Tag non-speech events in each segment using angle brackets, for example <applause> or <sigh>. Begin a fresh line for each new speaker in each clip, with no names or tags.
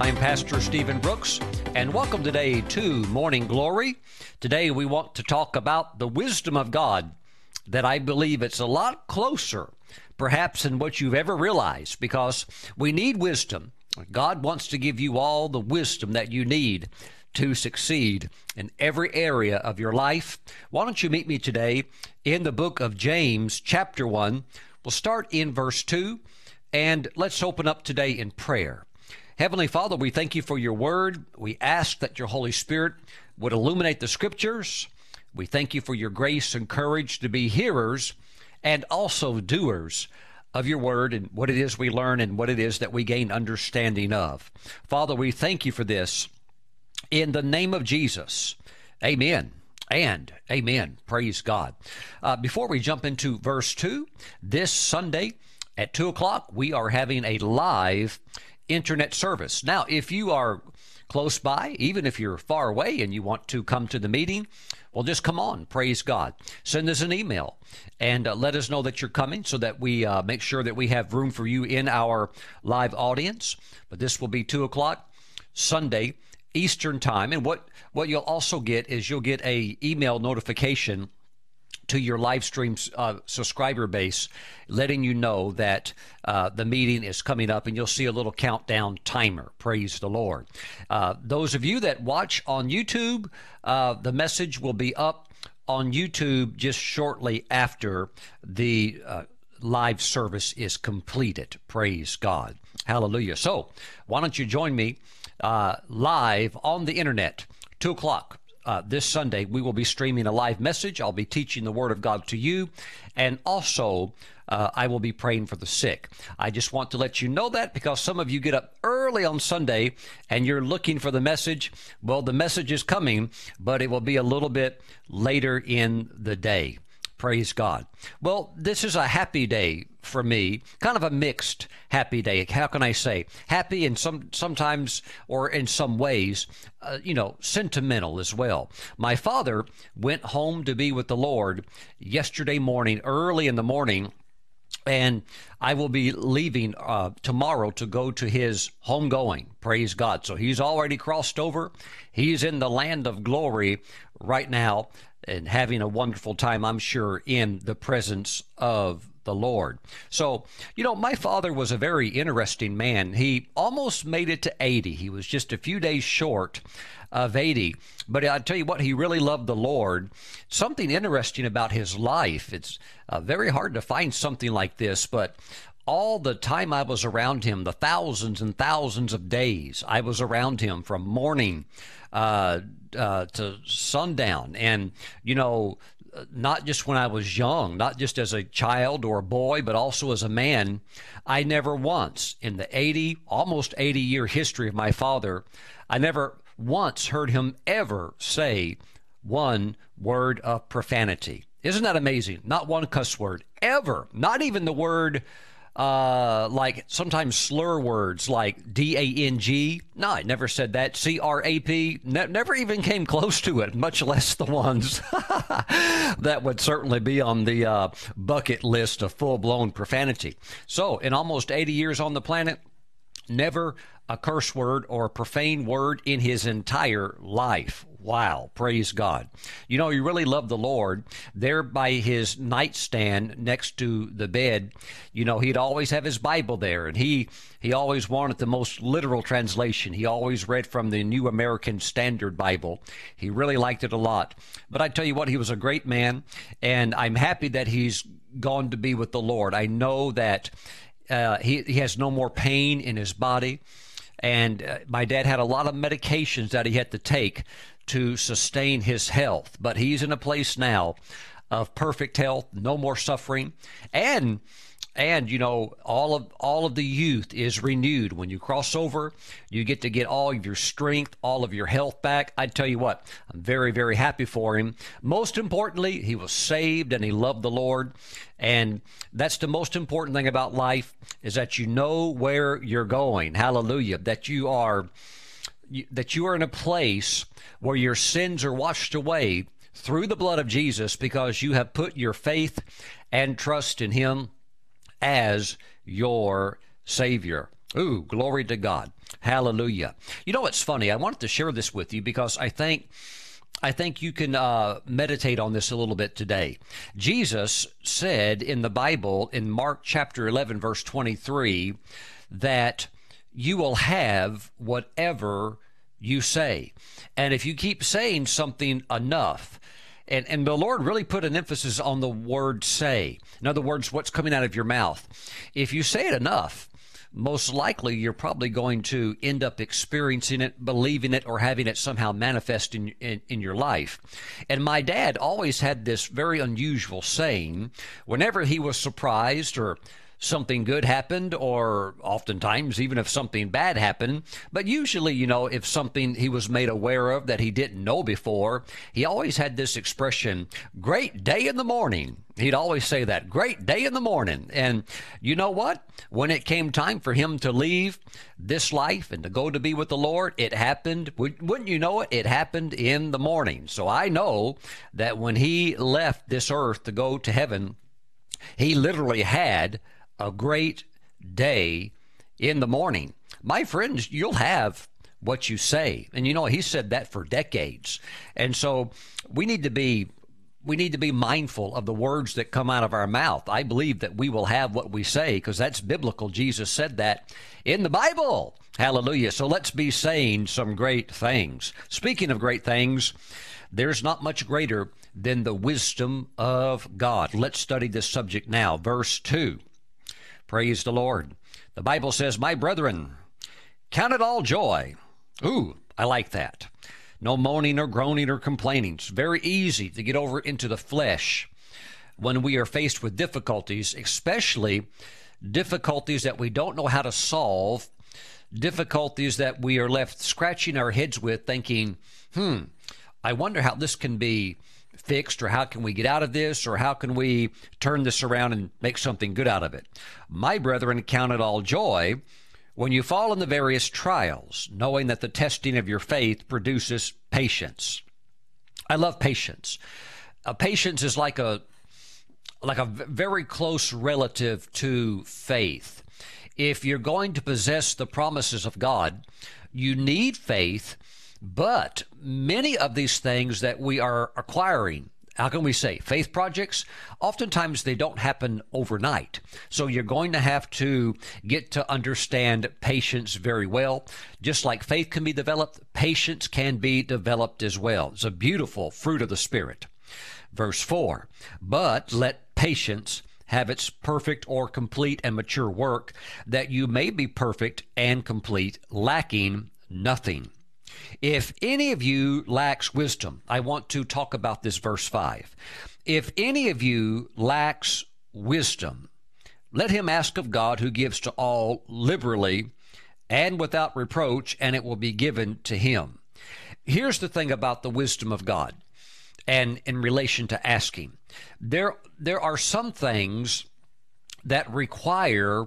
I'm Pastor Stephen Brooks, and welcome today to Morning Glory. Today we want to talk about the wisdom of God, that I believe it's a lot closer, perhaps, than what you've ever realized, because we need wisdom. God wants to give you all the wisdom that you need to succeed in every area of your life. Why don't you meet me today in the book of James, chapter 1? We'll start in verse 2, and let's open up today in prayer. Heavenly Father, we thank you for your word. We ask that your Holy Spirit would illuminate the scriptures. We thank you for your grace and courage to be hearers and also doers of your word and what it is we learn and what it is that we gain understanding of. Father, we thank you for this in the name of Jesus. Amen. And amen. Praise God. Uh, before we jump into verse 2, this Sunday at 2 o'clock, we are having a live internet service. Now, if you are close by, even if you're far away and you want to come to the meeting, well, just come on. Praise God. Send us an email and uh, let us know that you're coming so that we uh, make sure that we have room for you in our live audience. But this will be 2 o'clock Sunday Eastern Time. And what, what you'll also get is you'll get a email notification to your live stream uh, subscriber base, letting you know that uh, the meeting is coming up, and you'll see a little countdown timer. Praise the Lord. Uh, those of you that watch on YouTube, uh, the message will be up on YouTube just shortly after the uh, live service is completed. Praise God. Hallelujah. So, why don't you join me uh, live on the internet, 2 o'clock uh, this Sunday, we will be streaming a live message. I'll be teaching the Word of God to you, and also uh, I will be praying for the sick. I just want to let you know that because some of you get up early on Sunday and you're looking for the message. Well, the message is coming, but it will be a little bit later in the day. Praise God. Well, this is a happy day for me, kind of a mixed happy day. How can I say? Happy and some sometimes or in some ways, uh, you know, sentimental as well. My father went home to be with the Lord yesterday morning, early in the morning and I will be leaving uh, tomorrow to go to his homegoing. Praise God. So he's already crossed over. He's in the land of glory right now and having a wonderful time, I'm sure, in the presence of the Lord. So, you know, my father was a very interesting man. He almost made it to 80. He was just a few days short of 80. But I tell you what, he really loved the Lord. Something interesting about his life. It's uh, very hard to find something like this, but all the time I was around him, the thousands and thousands of days I was around him from morning uh, uh, to sundown. And, you know, not just when I was young, not just as a child or a boy, but also as a man, I never once, in the 80, almost 80 year history of my father, I never once heard him ever say one word of profanity. Isn't that amazing? Not one cuss word, ever. Not even the word uh, like sometimes slur words like D A N G. No, I never said that. C R A P. Ne- never even came close to it, much less the ones <laughs> that would certainly be on the uh, bucket list of full blown profanity. So, in almost 80 years on the planet, never a curse word or a profane word in his entire life. Wow, praise God. You know, he really loved the Lord. There by his nightstand next to the bed, you know, he'd always have his Bible there and he he always wanted the most literal translation. He always read from the New American Standard Bible. He really liked it a lot. But I tell you what, he was a great man and I'm happy that he's gone to be with the Lord. I know that uh, he, he has no more pain in his body. And uh, my dad had a lot of medications that he had to take to sustain his health. But he's in a place now of perfect health, no more suffering. And and you know all of all of the youth is renewed. When you cross over you get to get all of your strength all of your health back. I tell you what i'm very very happy for him. Most importantly he was saved and he loved the lord. And that's the most important thing about life is that you know where you're going. Hallelujah. That you are that you are in a place where your sins are washed away through the blood of Jesus because you have put your faith and trust in him as your Savior. Ooh, glory to God. Hallelujah. You know what's funny? I wanted to share this with you because I think I think you can uh, meditate on this a little bit today. Jesus said in the Bible in Mark chapter 11 verse 23 that you will have whatever you say. And if you keep saying something enough, and, and the Lord really put an emphasis on the word say. In other words, what's coming out of your mouth. If you say it enough, most likely you're probably going to end up experiencing it, believing it, or having it somehow manifest in, in, in, your life. And my dad always had this very unusual saying whenever he was surprised or something good happened, or oftentimes even if something bad happened. But usually, you know, if something he was made aware of that he didn't know before, he always had this expression, great day in the morning. He'd always say that, great day in the morning. And you know what? When it came time for him to leave this life and to go to be with the Lord, it happened. Wouldn't you know it? It happened in the morning. So I know that when he left this earth to go to heaven, he literally had a great day in the morning. My friends, you'll have what you say. And you know, he said that for decades. And so we need to be we need to be mindful of the words that come out of our mouth. I believe that we will have what we say because that's biblical. Jesus said that in the Bible. Hallelujah. So let's be saying some great things. Speaking of great things, there's not much greater than the wisdom of God. Let's study this subject now. Verse 2. Praise the Lord. The Bible says, My brethren, count it all joy. Ooh, I like that. No moaning or groaning or complaining. It's very easy to get over into the flesh when we are faced with difficulties, especially difficulties that we don't know how to solve, difficulties that we are left scratching our heads with, thinking, hmm, I wonder how this can be fixed or how can we get out of this or how can we turn this around and make something good out of it. My brethren, count it all joy when you fall in the various trials, knowing that the testing of your faith produces patience. I love patience. Uh, patience is like a like a very close relative to faith. If you're going to possess the promises of God, you need faith but many of these things that we are acquiring, how can we say faith projects? Oftentimes they don't happen overnight. So you're going to have to get to understand patience very well. Just like faith can be developed, patience can be developed as well. It's a beautiful fruit of the Spirit. Verse 4 But let patience have its perfect or complete and mature work, that you may be perfect and complete, lacking nothing. If any of you lacks wisdom, I want to talk about this verse 5. If any of you lacks wisdom, let him ask of God who gives to all liberally and without reproach, and it will be given to him. Here's the thing about the wisdom of God and in relation to asking. There, there are some things that require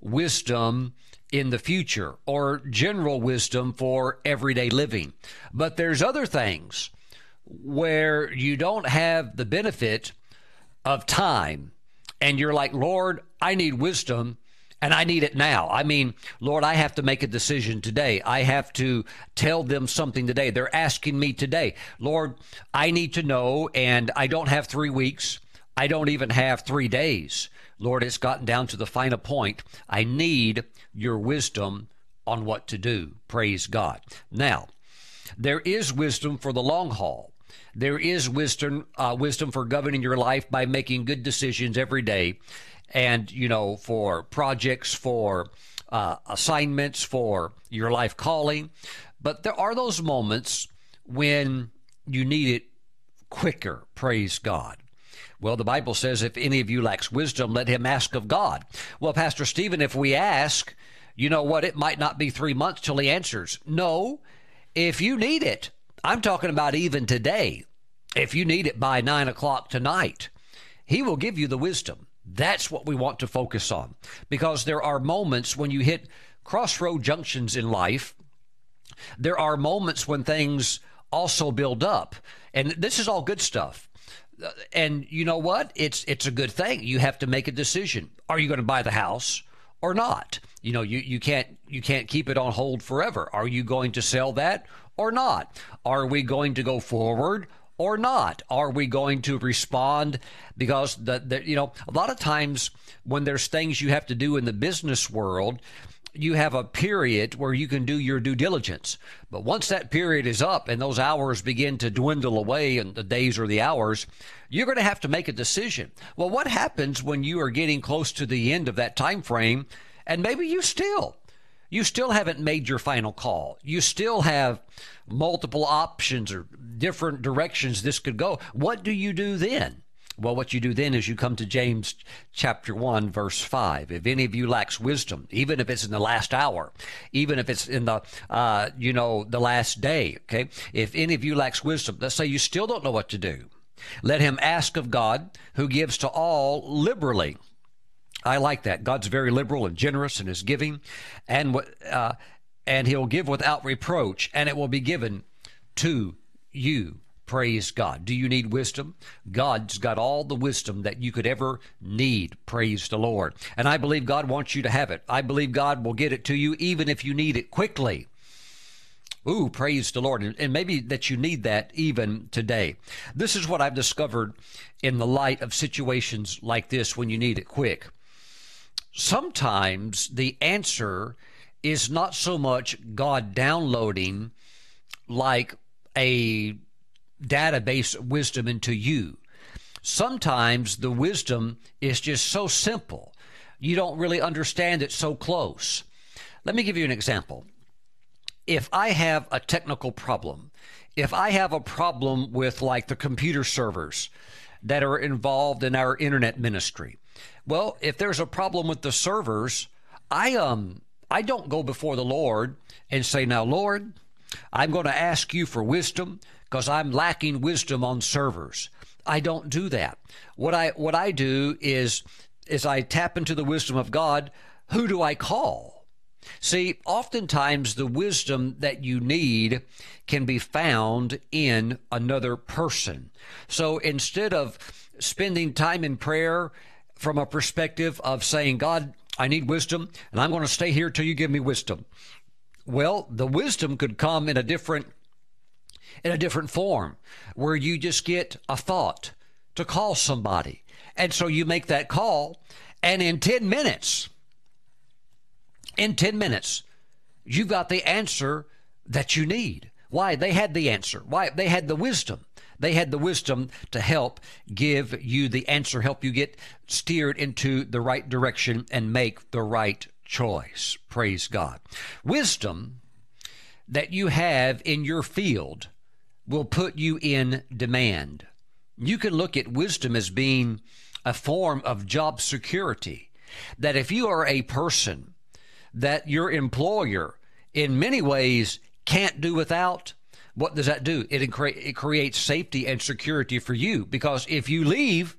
wisdom in the future or general wisdom for everyday living. But there's other things where you don't have the benefit of time and you're like, Lord, I need wisdom and I need it now. I mean, Lord, I have to make a decision today. I have to tell them something today. They're asking me today, Lord, I need to know, and I don't have three weeks. I don't even have three days. Lord, it's gotten down to the final point. I need your wisdom on what to do. Praise God. Now, there is wisdom for the long haul. There is wisdom, uh, wisdom for governing your life by making good decisions every day, and you know, for projects, for uh, assignments, for your life calling. But there are those moments when you need it quicker. Praise God. Well, the Bible says, if any of you lacks wisdom, let him ask of God. Well, Pastor Stephen, if we ask, you know what? It might not be three months till he answers. No, if you need it, I'm talking about even today. If you need it by nine o'clock tonight, he will give you the wisdom. That's what we want to focus on because there are moments when you hit crossroad junctions in life. There are moments when things also build up. And this is all good stuff and you know what? It's it's a good thing. You have to make a decision. Are you going to buy the house or not? You know, you, you can't you can't keep it on hold forever. Are you going to sell that or not? Are we going to go forward or not? Are we going to respond? Because the, the you know a lot of times when there's things you have to do in the business world, you have a period where you can do your due diligence. But once that period is up and those hours begin to dwindle away and the days or the hours, you're going to have to make a decision. Well, what happens when you are getting close to the end of that time frame and maybe you still you still haven't made your final call. You still have multiple options or different directions this could go. What do you do then? Well, what you do then is you come to James chapter 1, verse 5. If any of you lacks wisdom, even if it's in the last hour, even if it's in the, uh, you know, the last day, okay? If any of you lacks wisdom, let's say you still don't know what to do. Let him ask of God, who gives to all liberally. I like that. God's very liberal and generous in his giving, and uh, and he'll give without reproach, and it will be given to you. Praise God. Do you need wisdom? God's got all the wisdom that you could ever need. Praise the Lord. And I believe God wants you to have it. I believe God will get it to you even if you need it quickly. Ooh, praise the Lord. And maybe that you need that even today. This is what I've discovered in the light of situations like this when you need it quick. Sometimes the answer is not so much God downloading like a database wisdom into you. Sometimes the wisdom is just so simple, you don't really understand it so close. Let me give you an example. If I have a technical problem, if I have a problem with like the computer servers that are involved in our internet ministry, well, if there's a problem with the servers, I um I don't go before the Lord and say, "Now, Lord, I'm going to ask you for wisdom because I'm lacking wisdom on servers. I don't do that. What I what I do is is I tap into the wisdom of God. Who do I call? See, oftentimes the wisdom that you need can be found in another person. So instead of spending time in prayer from a perspective of saying, God, I need wisdom, and I'm going to stay here till you give me wisdom. Well, the wisdom could come in a different in a different form where you just get a thought to call somebody. And so you make that call, and in 10 minutes, in 10 minutes, you've got the answer that you need. Why? They had the answer. Why? They had the wisdom. They had the wisdom to help give you the answer, help you get steered into the right direction and make the right choice. Praise God. Wisdom that you have in your field will put you in demand. You can look at wisdom as being a form of job security. That if you are a person that your employer in many ways can't do without, what does that do? It, it creates safety and security for you because if you leave,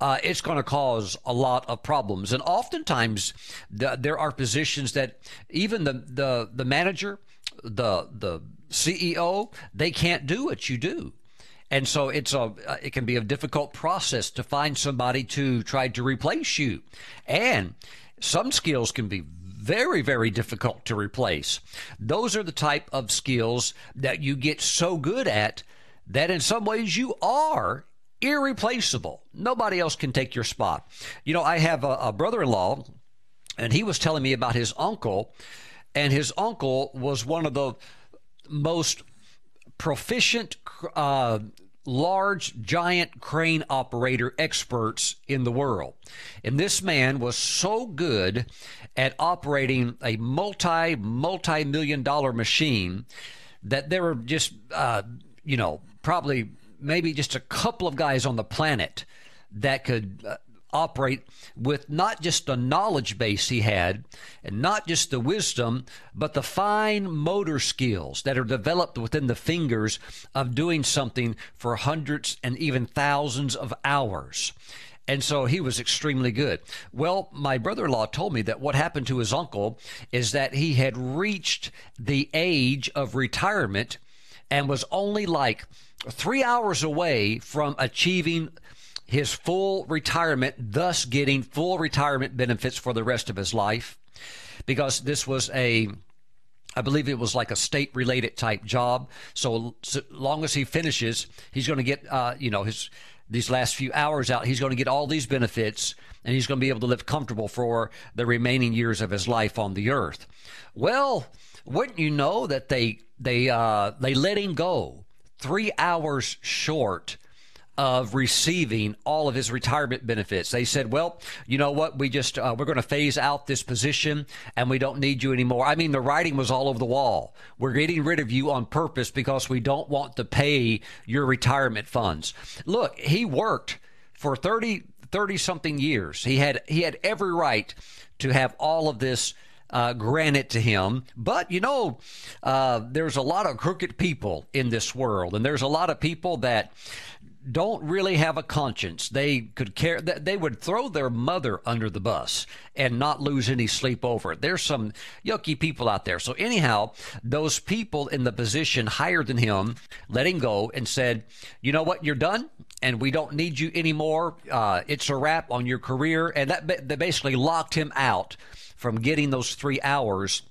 uh, it's going to cause a lot of problems. And oftentimes, the, there are positions that even the, the, the manager, the, the CEO, they can't do what you do. And so it's a uh, it can be a difficult process to find somebody to try to replace you. And some skills can be very very difficult to replace. Those are the type of skills that you get so good at that in some ways you are irreplaceable. Nobody else can take your spot. You know, I have a, a brother-in-law and he was telling me about his uncle and his uncle was one of the most proficient, uh, large, giant crane operator experts in the world. And this man was so good at operating a multi, multi million dollar machine that there were just, uh, you know, probably maybe just a couple of guys on the planet that could uh, operate with not just the knowledge base he had and not just the wisdom, but the fine motor skills that are developed within the fingers of doing something for hundreds and even thousands of hours. And so he was extremely good. Well, my brother in law told me that what happened to his uncle is that he had reached the age of retirement and was only like three hours away from achieving his full retirement, thus getting full retirement benefits for the rest of his life, because this was a I believe it was like a state related type job. So, so long as he finishes, he's going to get, uh, you know, his these last few hours out, he's going to get all these benefits and he's going to be able to live comfortable for the remaining years of his life on the earth. Well, wouldn't you know that they they uh, they let him go three hours short of receiving all of his retirement benefits. They said, "Well, you know what? We just uh, we're going to phase out this position, and we don't need you anymore." I mean, the writing was all over the wall. We're getting rid of you on purpose because we don't want to pay your retirement funds. Look, he worked for 30 30 something years. He had he had every right to have all of this uh, granted to him. But you know, uh, there's a lot of crooked people in this world, and there's a lot of people that don't really have a conscience. They could care. They would throw their mother under the bus and not lose any sleep over it. There's some yucky people out there. So anyhow, those people in the position higher than him let him go and said, "You know what? You're done, and we don't need you anymore. Uh, it's a wrap on your career." And that they basically locked him out from getting those three hours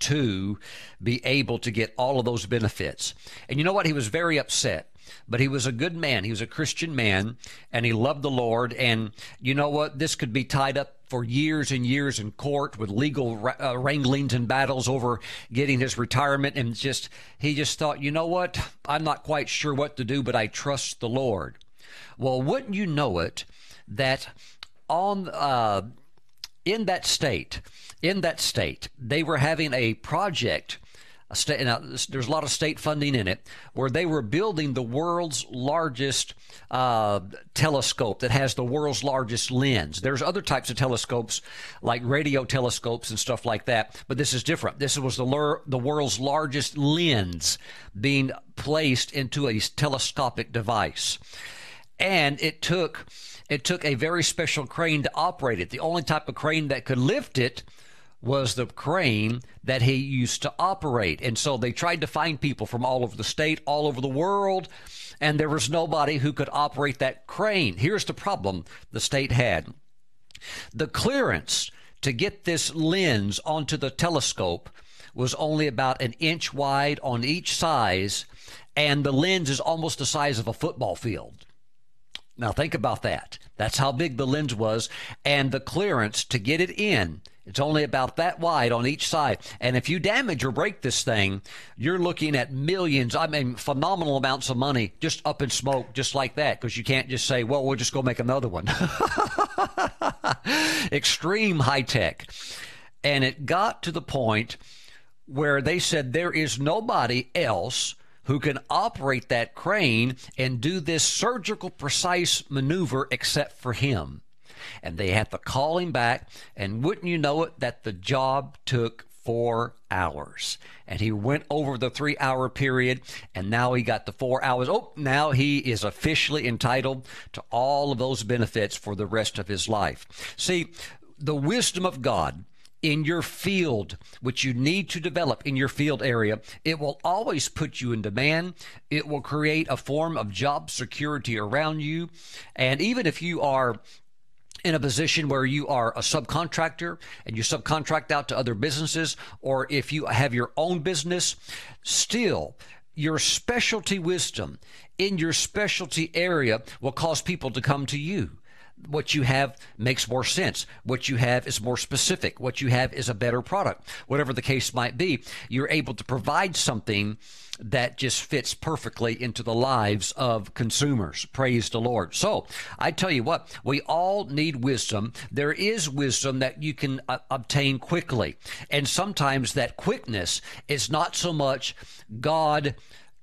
to be able to get all of those benefits. And you know what? He was very upset but he was a good man. He was a Christian man, and he loved the Lord. And you know what? This could be tied up for years and years in court with legal uh, wranglings and battles over getting his retirement. And just, he just thought, you know what? I'm not quite sure what to do, but I trust the Lord. Well, wouldn't you know it that on, uh, in that state, in that state, they were having a project a state, there's a lot of state funding in it, where they were building the world's largest uh, telescope that has the world's largest lens. There's other types of telescopes, like radio telescopes and stuff like that, but this is different. This was the, lur- the world's largest lens being placed into a telescopic device. And it took it took a very special crane to operate it. The only type of crane that could lift it was the crane that he used to operate. And so they tried to find people from all over the state, all over the world, and there was nobody who could operate that crane. Here's the problem the state had the clearance to get this lens onto the telescope was only about an inch wide on each size, and the lens is almost the size of a football field. Now, think about that. That's how big the lens was, and the clearance to get it in it's only about that wide on each side. And if you damage or break this thing, you're looking at millions, I mean, phenomenal amounts of money just up in smoke, just like that, because you can't just say, well, we'll just go make another one. <laughs> Extreme high tech. And it got to the point where they said there is nobody else who can operate that crane and do this surgical precise maneuver except for him and they had to call him back. And wouldn't you know it, that the job took four hours. And he went over the three hour period, and now he got the four hours. Oh, now he is officially entitled to all of those benefits for the rest of his life. See, the wisdom of God in your field, which you need to develop in your field area, it will always put you in demand. It will create a form of job security around you. And even if you are in a position where you are a subcontractor and you subcontract out to other businesses, or if you have your own business, still your specialty wisdom in your specialty area will cause people to come to you what you have makes more sense. What you have is more specific. What you have is a better product. Whatever the case might be, you're able to provide something that just fits perfectly into the lives of consumers. Praise the Lord. So I tell you what, we all need wisdom. There is wisdom that you can uh, obtain quickly. And sometimes that quickness is not so much God,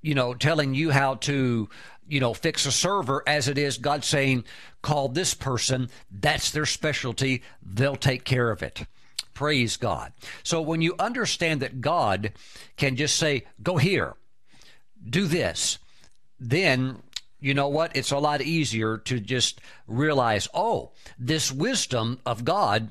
you know, telling you how to you know, fix a server as it is God saying, call this person. That's their specialty. They'll take care of it. Praise God. So when you understand that God can just say, go here, do this, then you know what? It's a lot easier to just realize, oh, this wisdom of God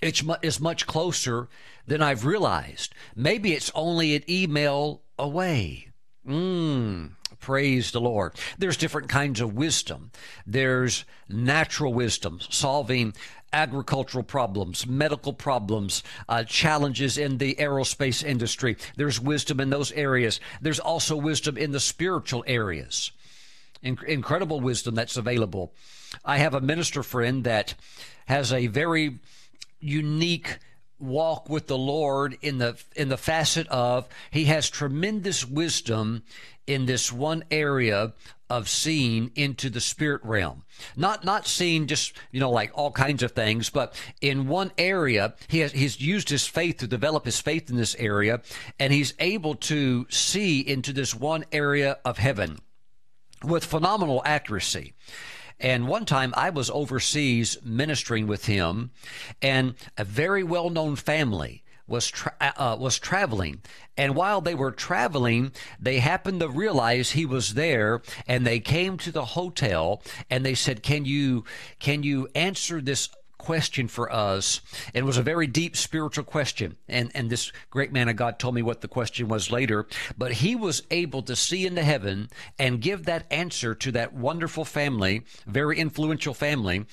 it's is much closer than I've realized. Maybe it's only an email away. Mm, Praise the Lord. There's different kinds of wisdom. There's natural wisdom, solving agricultural problems, medical problems, uh, challenges in the aerospace industry. There's wisdom in those areas. There's also wisdom in the spiritual areas. In- incredible wisdom that's available. I have a minister friend that has a very unique walk with the Lord in the in the facet of he has tremendous wisdom in this one area of seeing into the spirit realm. Not not seeing just, you know, like all kinds of things, but in one area, he has he's used his faith to develop his faith in this area, and he's able to see into this one area of heaven with phenomenal accuracy. And one time I was overseas ministering with him, and a very well known family was tra- uh, was traveling, and while they were traveling, they happened to realize he was there, and they came to the hotel and they said, "Can you can you answer this question for us. It was a very deep spiritual question. And, and this great man of God told me what the question was later. But he was able to see into heaven and give that answer to that wonderful family, very influential family.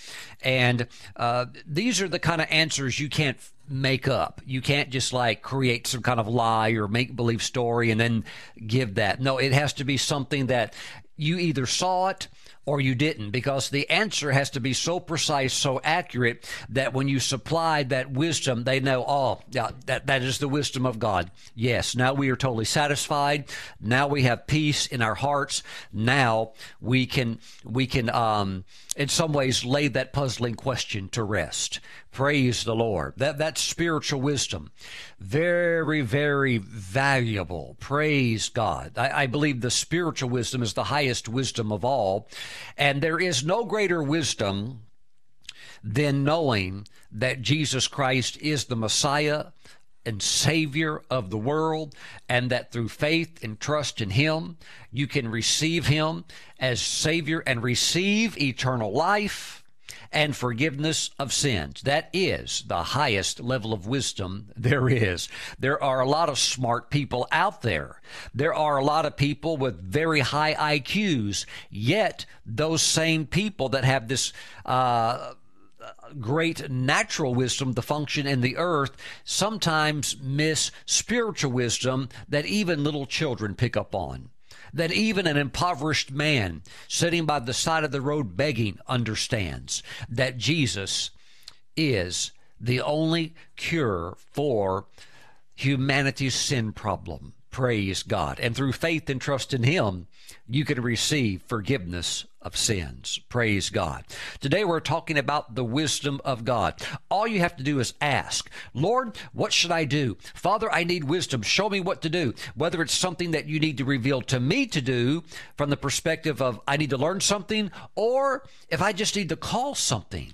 And uh, these are the kind of answers you can't make up. You can't just like create some kind of lie or make believe story and then give that. No, it has to be something that you either saw it or you didn't because the answer has to be so precise, so accurate that when you supplied that wisdom, they know, oh, yeah, that, that is the wisdom of God. Yes, now we are totally satisfied. Now we have peace in our hearts. Now we can, we can, um, in some ways lay that puzzling question to rest. Praise the Lord. That that's spiritual wisdom. Very, very valuable. Praise God. I, I believe the spiritual wisdom is the highest wisdom of all. And there is no greater wisdom than knowing that Jesus Christ is the Messiah and Savior of the world, and that through faith and trust in Him, you can receive Him as Savior and receive eternal life and forgiveness of sins. That is the highest level of wisdom <laughs> there is. There are a lot of smart people out there. There are a lot of people with very high IQs, yet those same people that have this, uh, great natural wisdom to function in the earth sometimes miss spiritual wisdom that even little children pick up on that even an impoverished man sitting by the side of the road begging understands that Jesus is the only cure for humanity's sin problem. Praise God. And through faith and trust in Him, you can receive forgiveness of sins. Praise God. Today we're talking about the wisdom of God. All you have to do is ask, Lord, what should I do? Father, I need wisdom. Show me what to do. Whether it's something that you need to reveal to me to do from the perspective of I need to learn something, or if I just need to call something.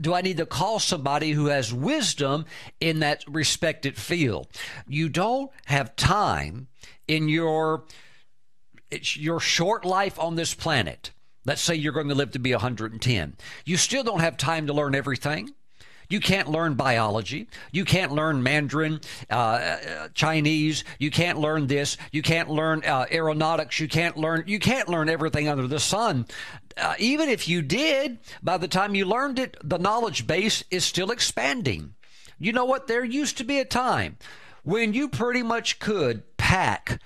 Do I need to call somebody who has wisdom in that respected field? You don't have time in your your short life on this planet. Let's say you're going to live to be 110. You still don't have time to learn everything. You can't learn biology. You can't learn Mandarin, uh, uh, Chinese. You can't learn this. You can't learn uh, aeronautics. You can't learn. You can't learn everything under the sun. Uh, even if you did, by the time you learned it, the knowledge base is still expanding. You know what? There used to be a time when you pretty much could pack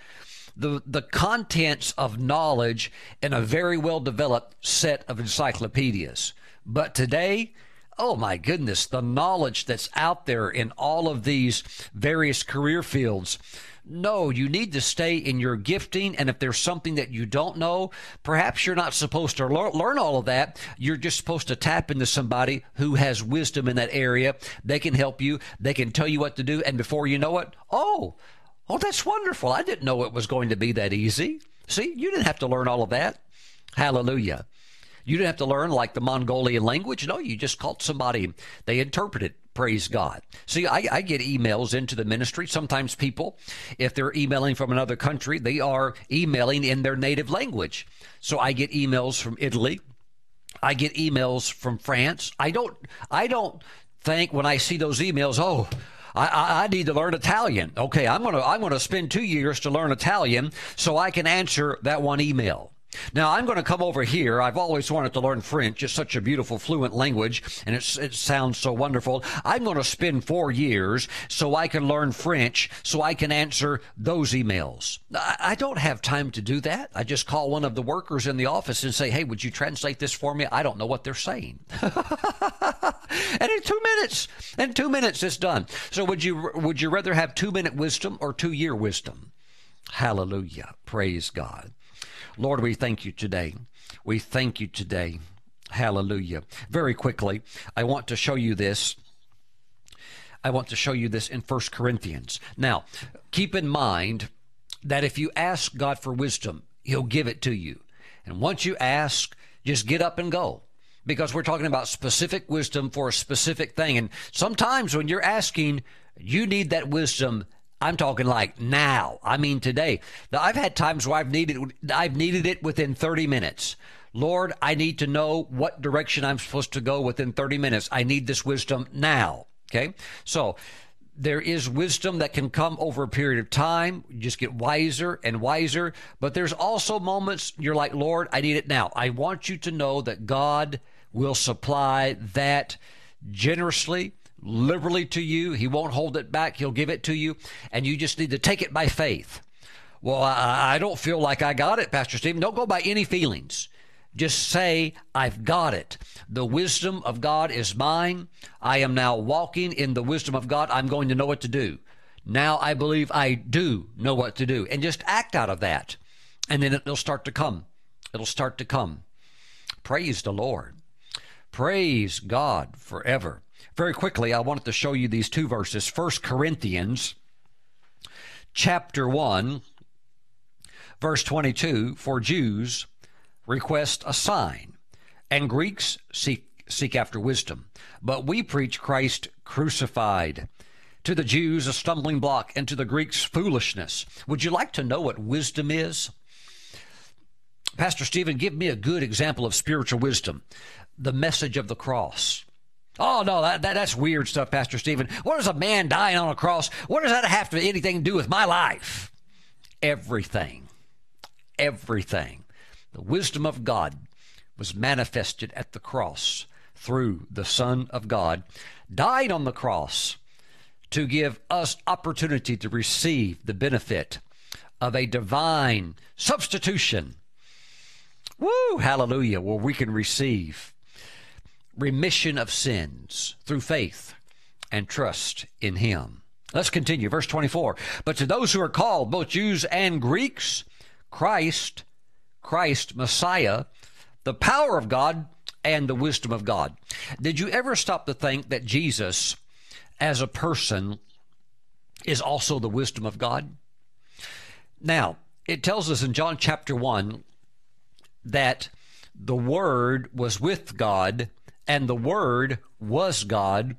the, the contents of knowledge in a very well developed set of encyclopedias. But today, oh my goodness, the knowledge that's out there in all of these various career fields. No, you need to stay in your gifting. And if there's something that you don't know, perhaps you're not supposed to learn, all of that. You're just supposed to tap into somebody who has wisdom in that area. They can help you, they can tell you what to do. And before you know it, oh, oh, that's wonderful. I didn't know it was going to be that easy. See, you didn't have to learn all of that. Hallelujah. You didn't have to learn like the Mongolian language. No, you just called somebody. They interpreted. Praise God. See, I, I, get emails into the ministry. Sometimes people, if they're emailing from another country, they are emailing in their native language. So I get emails from Italy. I get emails from France. I don't. I don't think when I see those emails, oh, I, I, I need to learn Italian. Okay, I'm gonna I'm gonna spend two years to learn Italian so I can answer that one email. Now, I'm going to come over here. I've always wanted to learn French. It's such a beautiful, fluent language, and it sounds so wonderful. I'm going to spend four years so I can learn French, so I can answer those emails. I, I don't have time to do that. I just call one of the workers in the office and say, hey, would you translate this for me? I don't know what they're saying. <laughs> and in two minutes, in two minutes, it's done. So would you, would you rather have two minute wisdom or two year wisdom? Hallelujah. Praise God. Lord, we thank you today. We thank you today. Hallelujah. Very quickly, I want to show you this. I want to show you this in First Corinthians. Now, keep in mind that if you ask God for wisdom, He'll give it to you. And once you ask, just get up and go because we're talking about specific wisdom for a specific thing. And sometimes when you're asking, you need that wisdom I'm talking like now. I mean today. Now, I've had times where I've needed I've needed it within 30 minutes. Lord, I need to know what direction I'm supposed to go within 30 minutes. I need this wisdom now. Okay? So, there is wisdom that can come over a period of time. You just get wiser and wiser. But there's also moments you're like, Lord, I need it now. I want you to know that God will supply that generously liberally to you. He won't hold it back. He'll give it to you. And you just need to take it by faith. Well, I, I don't feel like I got it, Pastor Stephen. Don't go by any feelings. Just say, I've got it. The wisdom of God is mine. I am now walking in the wisdom of God. I'm going to know what to do. Now I believe I do know what to do. And just act out of that. And then it'll start to come. It'll start to come. Praise the Lord. Praise God forever. Very quickly, I wanted to show you these two verses. First Corinthians chapter 1, verse 22 For Jews request a sign, and Greeks seek, seek after wisdom. But we preach Christ crucified. To the Jews, a stumbling block, and to the Greeks, foolishness. Would you like to know what wisdom is? Pastor Stephen, give me a good example of spiritual wisdom. The message of the cross. Oh no, that, that that's weird stuff, Pastor Stephen. What does a man dying on a cross? What does that have to anything to do with my life? Everything, everything. The wisdom of God was manifested at the cross through the Son of God, died on the cross to give us opportunity to receive the benefit of a divine substitution. Woo, hallelujah, where we can receive remission of sins through faith and trust in Him. Let's continue. Verse 24. But to those who are called, both Jews and Greeks, Christ, Christ, Messiah, the power of God and the wisdom of God. Did you ever stop to think that Jesus, as a person, is also the wisdom of God? Now, it tells us in John chapter 1 that the Word was with God and the Word was God.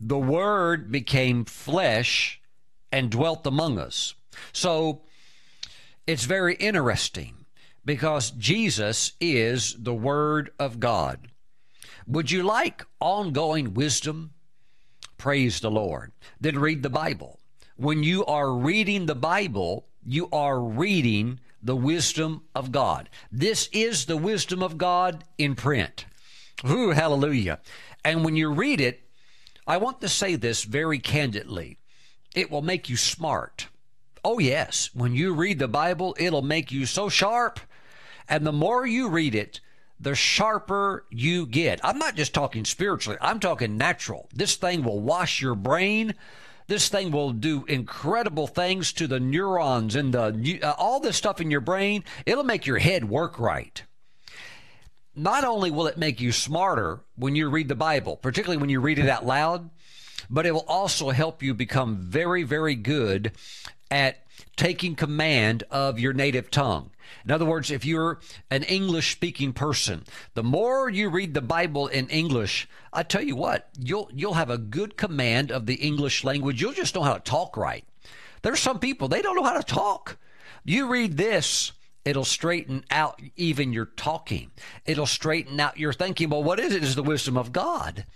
The Word became flesh and dwelt among us. So it's very interesting because Jesus is the Word of God. Would you like ongoing wisdom? Praise the Lord. Then read the Bible. When you are reading the Bible, you are reading the wisdom of God. This is the wisdom of God in print. Ooh, hallelujah. And when you read it, I want to say this very candidly it will make you smart. Oh, yes. When you read the Bible, it'll make you so sharp. And the more you read it, the sharper you get. I'm not just talking spiritually, I'm talking natural. This thing will wash your brain. This thing will do incredible things to the neurons and the uh, all this stuff in your brain. It'll make your head work right not only will it make you smarter when you read the Bible, particularly when you read it out loud, but it will also help you become very, very good at taking command of your native tongue. In other words, if you're an English speaking person, the more you read the Bible in English, I tell you what, you'll you'll have a good command of the English language. You'll just know how to talk right. There's some people they don't know how to talk. You read this It'll straighten out even your talking. It'll straighten out your thinking. Well, what is it? Is the wisdom of God.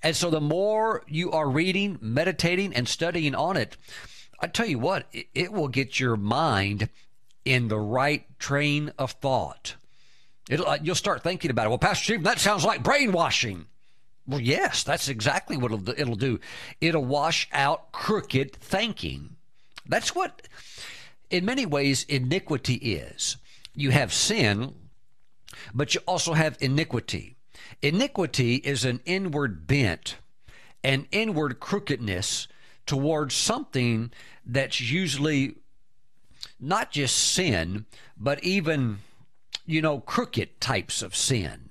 And so the more you are reading, meditating, and studying on it, I tell you what, it will get your mind in the right train of thought. Uh, you'll start thinking about it. Well, Pastor Stephen, that sounds like brainwashing. Well, yes, that's exactly what it'll, it'll do. It'll wash out crooked thinking. That's what, in many ways, iniquity is. You have sin, but you also have iniquity. Iniquity is an inward bent, an inward crookedness towards something that's usually not just sin, but even, you know, crooked types of sin.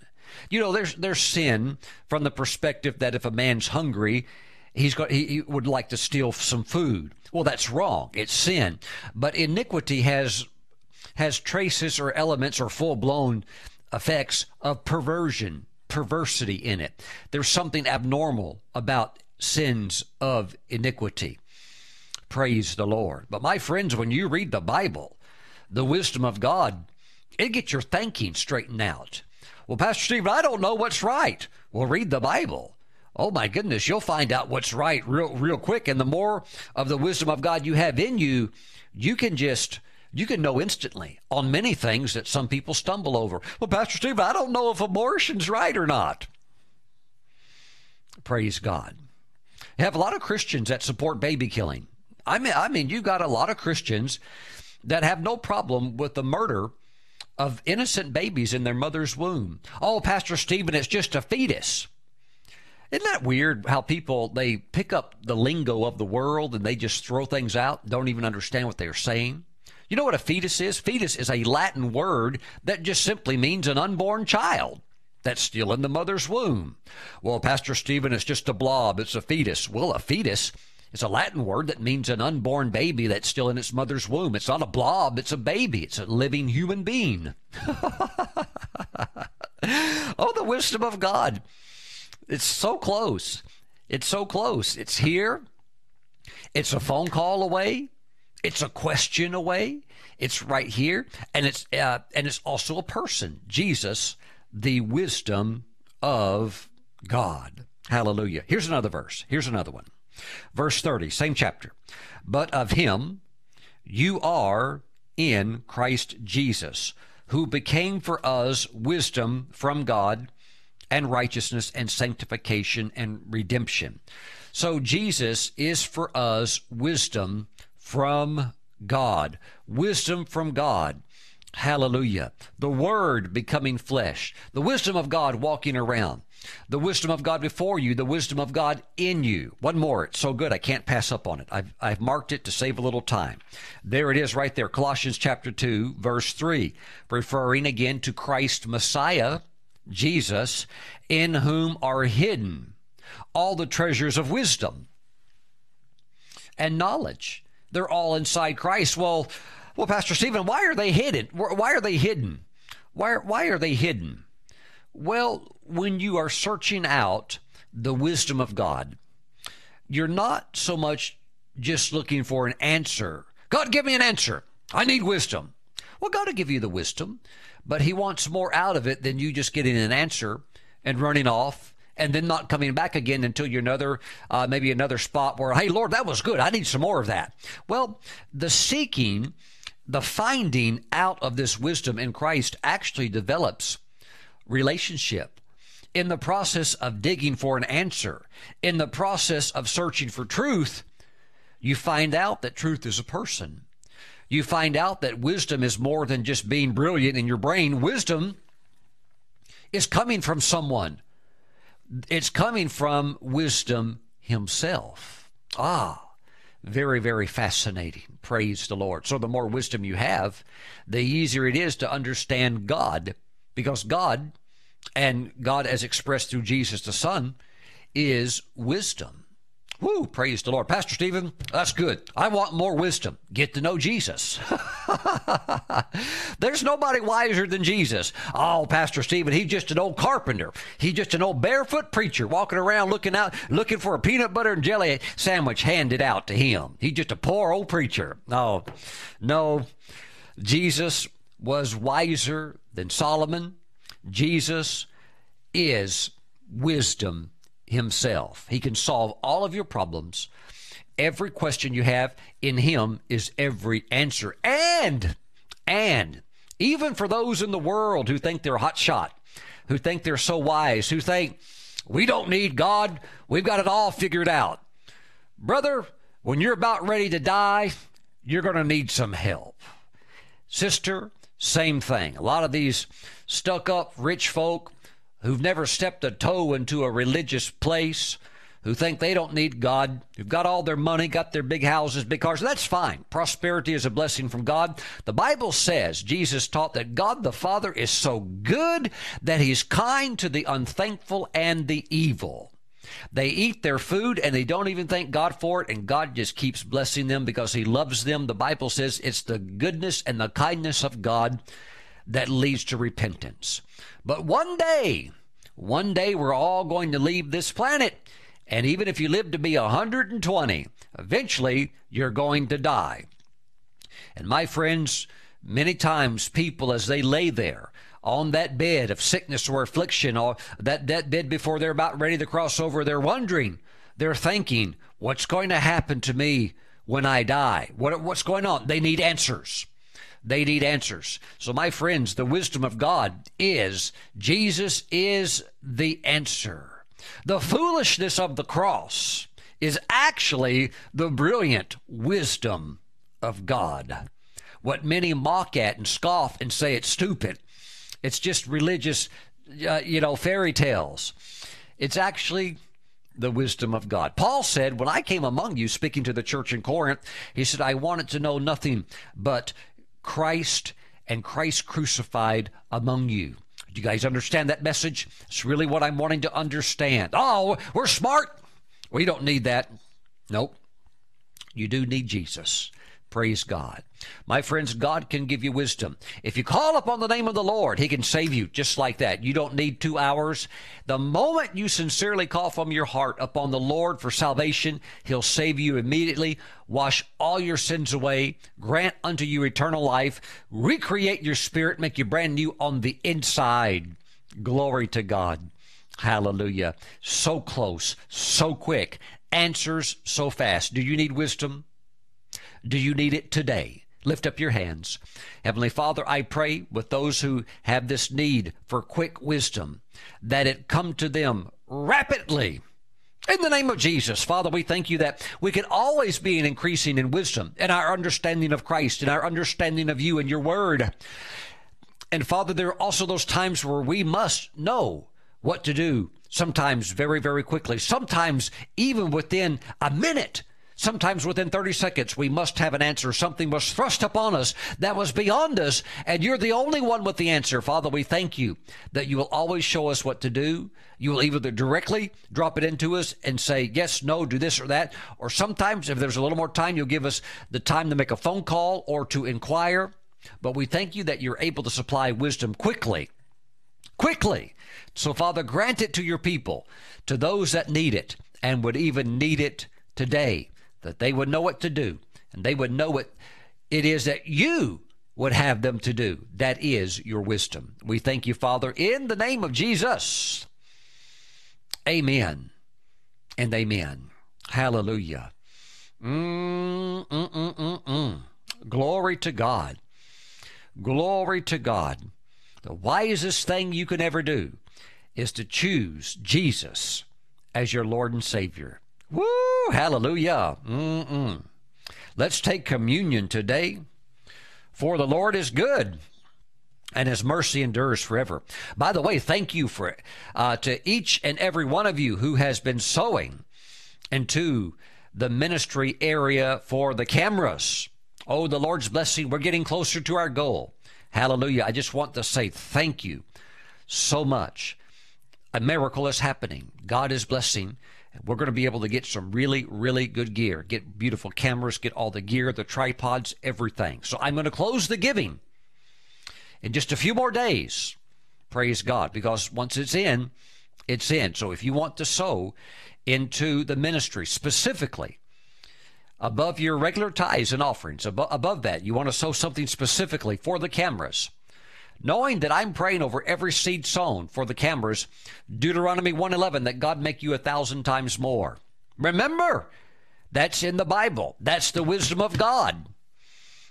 You know, there's there's sin from the perspective that if a man's hungry, he's got he, he would like to steal some food. Well, that's wrong. It's sin. But iniquity has has traces or elements or full blown effects of perversion, perversity in it. There's something abnormal about sins of iniquity. Praise the Lord. But my friends, when you read the Bible, the wisdom of God, it gets your thinking straightened out. Well, Pastor Steve, I don't know what's right. Well, read the Bible. Oh my goodness, you'll find out what's right real real quick. And the more of the wisdom of God you have in you, you can just you can know instantly on many things that some people stumble over. Well, Pastor Steve, I don't know if abortion's right or not. Praise God. You have a lot of Christians that support baby killing. I mean, I mean, you've got a lot of Christians that have no problem with the murder of innocent babies in their mother's womb. Oh, Pastor Stephen, it's just a fetus. Isn't that weird how people they pick up the lingo of the world and they just throw things out, don't even understand what they're saying? You know what a fetus is? Fetus is a Latin word that just simply means an unborn child that's still in the mother's womb. Well, Pastor Stephen, it's just a blob, it's a fetus. Well, a fetus it's a Latin word that means an unborn baby that's still in its mother's womb. It's not a blob, it's a baby. It's a living human being. <laughs> oh, the wisdom of God. It's so close. It's so close. It's here. It's a phone call away. It's a question away. It's right here, and it's uh, and it's also a person, Jesus, the wisdom of God. Hallelujah. Here's another verse. Here's another one. Verse 30, same chapter. But of him you are in Christ Jesus, who became for us wisdom from God and righteousness and sanctification and redemption. So Jesus is for us wisdom from God. Wisdom from God. Hallelujah. The Word becoming flesh. The wisdom of God walking around. The wisdom of God before you, the wisdom of God in you. One more. It's so good, I can't pass up on it. I've, I've marked it to save a little time. There it is right there. Colossians chapter 2, verse 3, referring again to Christ Messiah, Jesus, in whom are hidden all the treasures of wisdom and knowledge. They're all inside Christ. Well, well, Pastor Stephen, why are they hidden? Why are they hidden? Why, why are they hidden? Well, when you are searching out the wisdom of God, you're not so much just looking for an answer. God, give me an answer. I need wisdom. Well, God will give you the wisdom, but He wants more out of it than you just getting an answer and running off and then not coming back again until you're another, uh, maybe another spot where, hey, Lord, that was good. I need some more of that. Well, the seeking, the finding out of this wisdom in Christ actually develops relationship. In the process of digging for an answer, in the process of searching for truth, you find out that truth is a person. You find out that wisdom is more than just being brilliant in your brain. Wisdom is coming from someone. It's coming from wisdom himself. Ah, very, very fascinating. Praise the Lord. So, the more wisdom you have, the easier it is to understand God because God and God as expressed through Jesus the Son is wisdom. Woo, praise the Lord. Pastor Stephen, that's good. I want more wisdom. Get to know Jesus. <laughs> There's nobody wiser than Jesus. Oh, Pastor Stephen, he's just an old carpenter. He's just an old barefoot preacher walking around looking out, looking for a peanut butter and jelly sandwich handed out to him. He's just a poor old preacher. No, no. Jesus was wiser than Solomon. Jesus is wisdom Himself. He can solve all of your problems. Every question you have in Him is every answer. And, and, even for those in the world who think they're hot shot, who think they're so wise, who think we don't need God, we've got it all figured out. Brother, when you're about ready to die, you're going to need some help. Sister, same thing. A lot of these stuck up rich folk who've never stepped a toe into a religious place, who think they don't need God, who've got all their money, got their big houses, big cars. That's fine. Prosperity is a blessing from God. The Bible says, Jesus taught that God the Father is so good that he's kind to the unthankful and the evil. They eat their food and they don't even thank God for it, and God just keeps blessing them because He loves them. The Bible says it's the goodness and the kindness of God that leads to repentance. But one day, one day we're all going to leave this planet. And even if you live to be 120, eventually you're going to die. And my friends, many times people, as they lay there, on that bed of sickness or affliction, or that, that bed before they're about ready to cross over, they're wondering, they're thinking, what's going to happen to me when I die? What, what's going on? They need answers. They need answers. So, my friends, the wisdom of God is Jesus is the answer. The foolishness of the cross is actually the brilliant wisdom of God. What many mock at and scoff and say it's stupid it's just religious, uh, you know, fairy tales. It's actually the wisdom of God. Paul said, When I came among you, speaking to the church in Corinth, he said, I wanted to know nothing but Christ and Christ crucified among you. Do you guys understand that message? It's really what I'm wanting to understand. Oh, we're smart. We don't need that. Nope. You do need Jesus. Praise God. My friends, God can give you wisdom. If you call upon the name of the Lord, He can save you just like that. You don't need two hours. The moment you sincerely call from your heart upon the Lord for salvation, He'll save you immediately, wash all your sins away, grant unto you eternal life, recreate your spirit, make you brand new on the inside. Glory to God. Hallelujah. So close, so quick, answers so fast. Do you need wisdom? Do you need it today? Lift up your hands. Heavenly Father, I pray with those who have this need for quick wisdom that it come to them rapidly. In the name of Jesus, Father, we thank you that we can always be increasing in wisdom in our understanding of Christ, in our understanding of you and your word. And Father, there are also those times where we must know what to do, sometimes very, very quickly, sometimes even within a minute Sometimes within 30 seconds, we must have an answer. Something was thrust upon us that was beyond us, and you're the only one with the answer. Father, we thank you that you will always show us what to do. You will either directly drop it into us and say, yes, no, do this or that. Or sometimes, if there's a little more time, you'll give us the time to make a phone call or to inquire. But we thank you that you're able to supply wisdom quickly. Quickly. So, Father, grant it to your people, to those that need it and would even need it today that they would know what to do and they would know what it is that you would have them to do. That is your wisdom. We thank you, Father, in the name of Jesus. Amen and amen. Hallelujah. Mm, mm, mm, mm, mm. Glory to God. Glory to God. The wisest thing you can ever do is to choose Jesus as your Lord and Savior. Woo! Hallelujah. Mm-mm. Let's take communion today. For the Lord is good and his mercy endures forever. By the way, thank you for uh, to each and every one of you who has been sowing into the ministry area for the cameras. Oh, the Lord's blessing. We're getting closer to our goal. Hallelujah. I just want to say thank you so much. A miracle is happening. God is blessing we're going to be able to get some really, really good gear, get beautiful cameras, get all the gear, the tripods, everything. So I'm going to close the giving in just a few more days. Praise God, because once it's in, it's in. So if you want to sow into the ministry specifically, above your regular tithes and offerings, above, above that, you want to sow something specifically for the cameras. Knowing that I'm praying over every seed sown for the cameras, Deuteronomy 111, that God make you a thousand times more. Remember, that's in the Bible. That's the wisdom of God.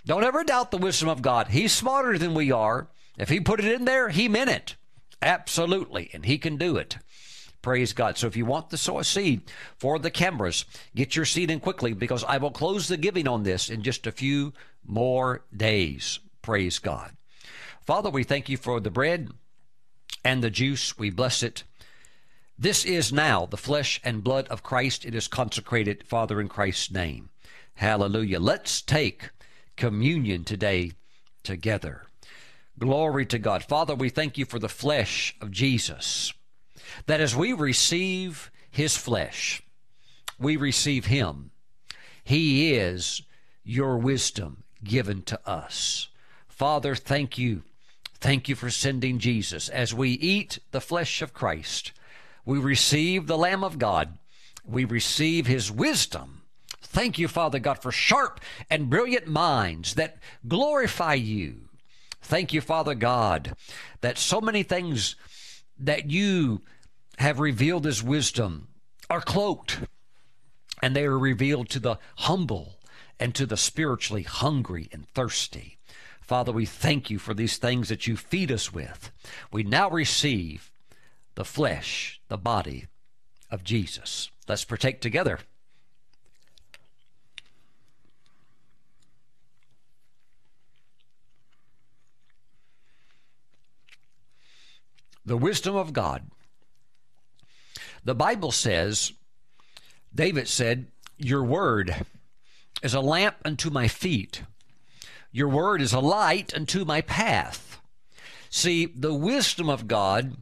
Don't ever doubt the wisdom of God. He's smarter than we are. If He put it in there, He meant it. Absolutely. And He can do it. Praise God. So if you want to sow a seed for the cameras, get your seed in quickly because I will close the giving on this in just a few more days. Praise God. Father, we thank you for the bread and the juice. We bless it. This is now the flesh and blood of Christ. It is consecrated, Father, in Christ's name. Hallelujah. Let's take communion today together. Glory to God. Father, we thank you for the flesh of Jesus, that as we receive his flesh, we receive him. He is your wisdom given to us. Father, thank you. Thank you for sending Jesus. As we eat the flesh of Christ, we receive the Lamb of God. We receive his wisdom Thank you, Father God, for sharp and brilliant minds that glorify you. Thank you, Father God, that so many things that you have revealed as wisdom are cloaked and they are revealed to the humble and to the spiritually hungry and thirsty. Father, we thank you for these things that you feed us with. We now receive the flesh, the body of Jesus. Let's partake together. the wisdom of God. The Bible says, David said, Your word is a lamp unto my feet, your word is a light unto my path. See, the wisdom of God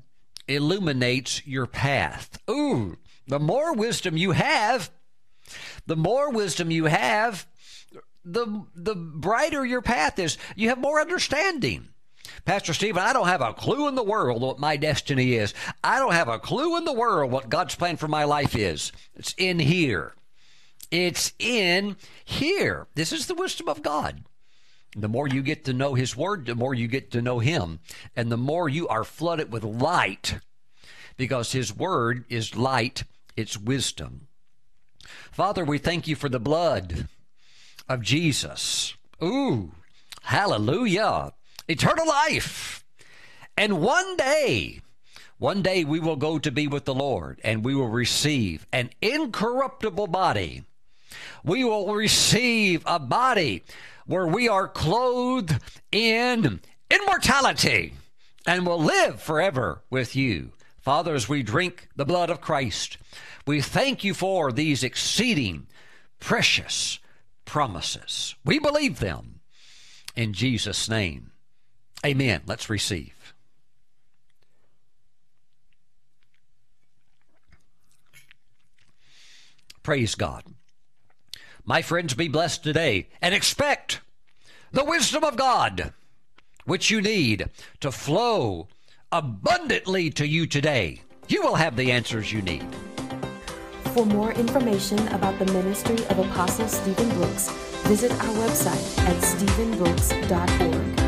illuminates your path. Ooh, the more wisdom you have, the more wisdom you have, the the brighter your path is. You have more understanding. Pastor Stephen, I don't have a clue in the world what my destiny is. I don't have a clue in the world what God's plan for my life is. It's in here. It's in here. This is the wisdom of God. The more you get to know His Word, the more you get to know Him. And the more you are flooded with light, because His Word is light, it's wisdom. Father, we thank you for the blood of Jesus. Ooh, hallelujah eternal life. And one day, one day we will go to be with the Lord and we will receive an incorruptible body. We will receive a body where we are clothed in immortality and will live forever with you. Father, as we drink the blood of Christ, we thank you for these exceeding precious promises. We believe them in Jesus' name. Amen. Let's receive. Praise God. My friends, be blessed today and expect the wisdom of God, which you need to flow abundantly to you today. You will have the answers you need.
For more information about the ministry of Apostle Stephen Brooks, visit our website at stephenbrooks.org.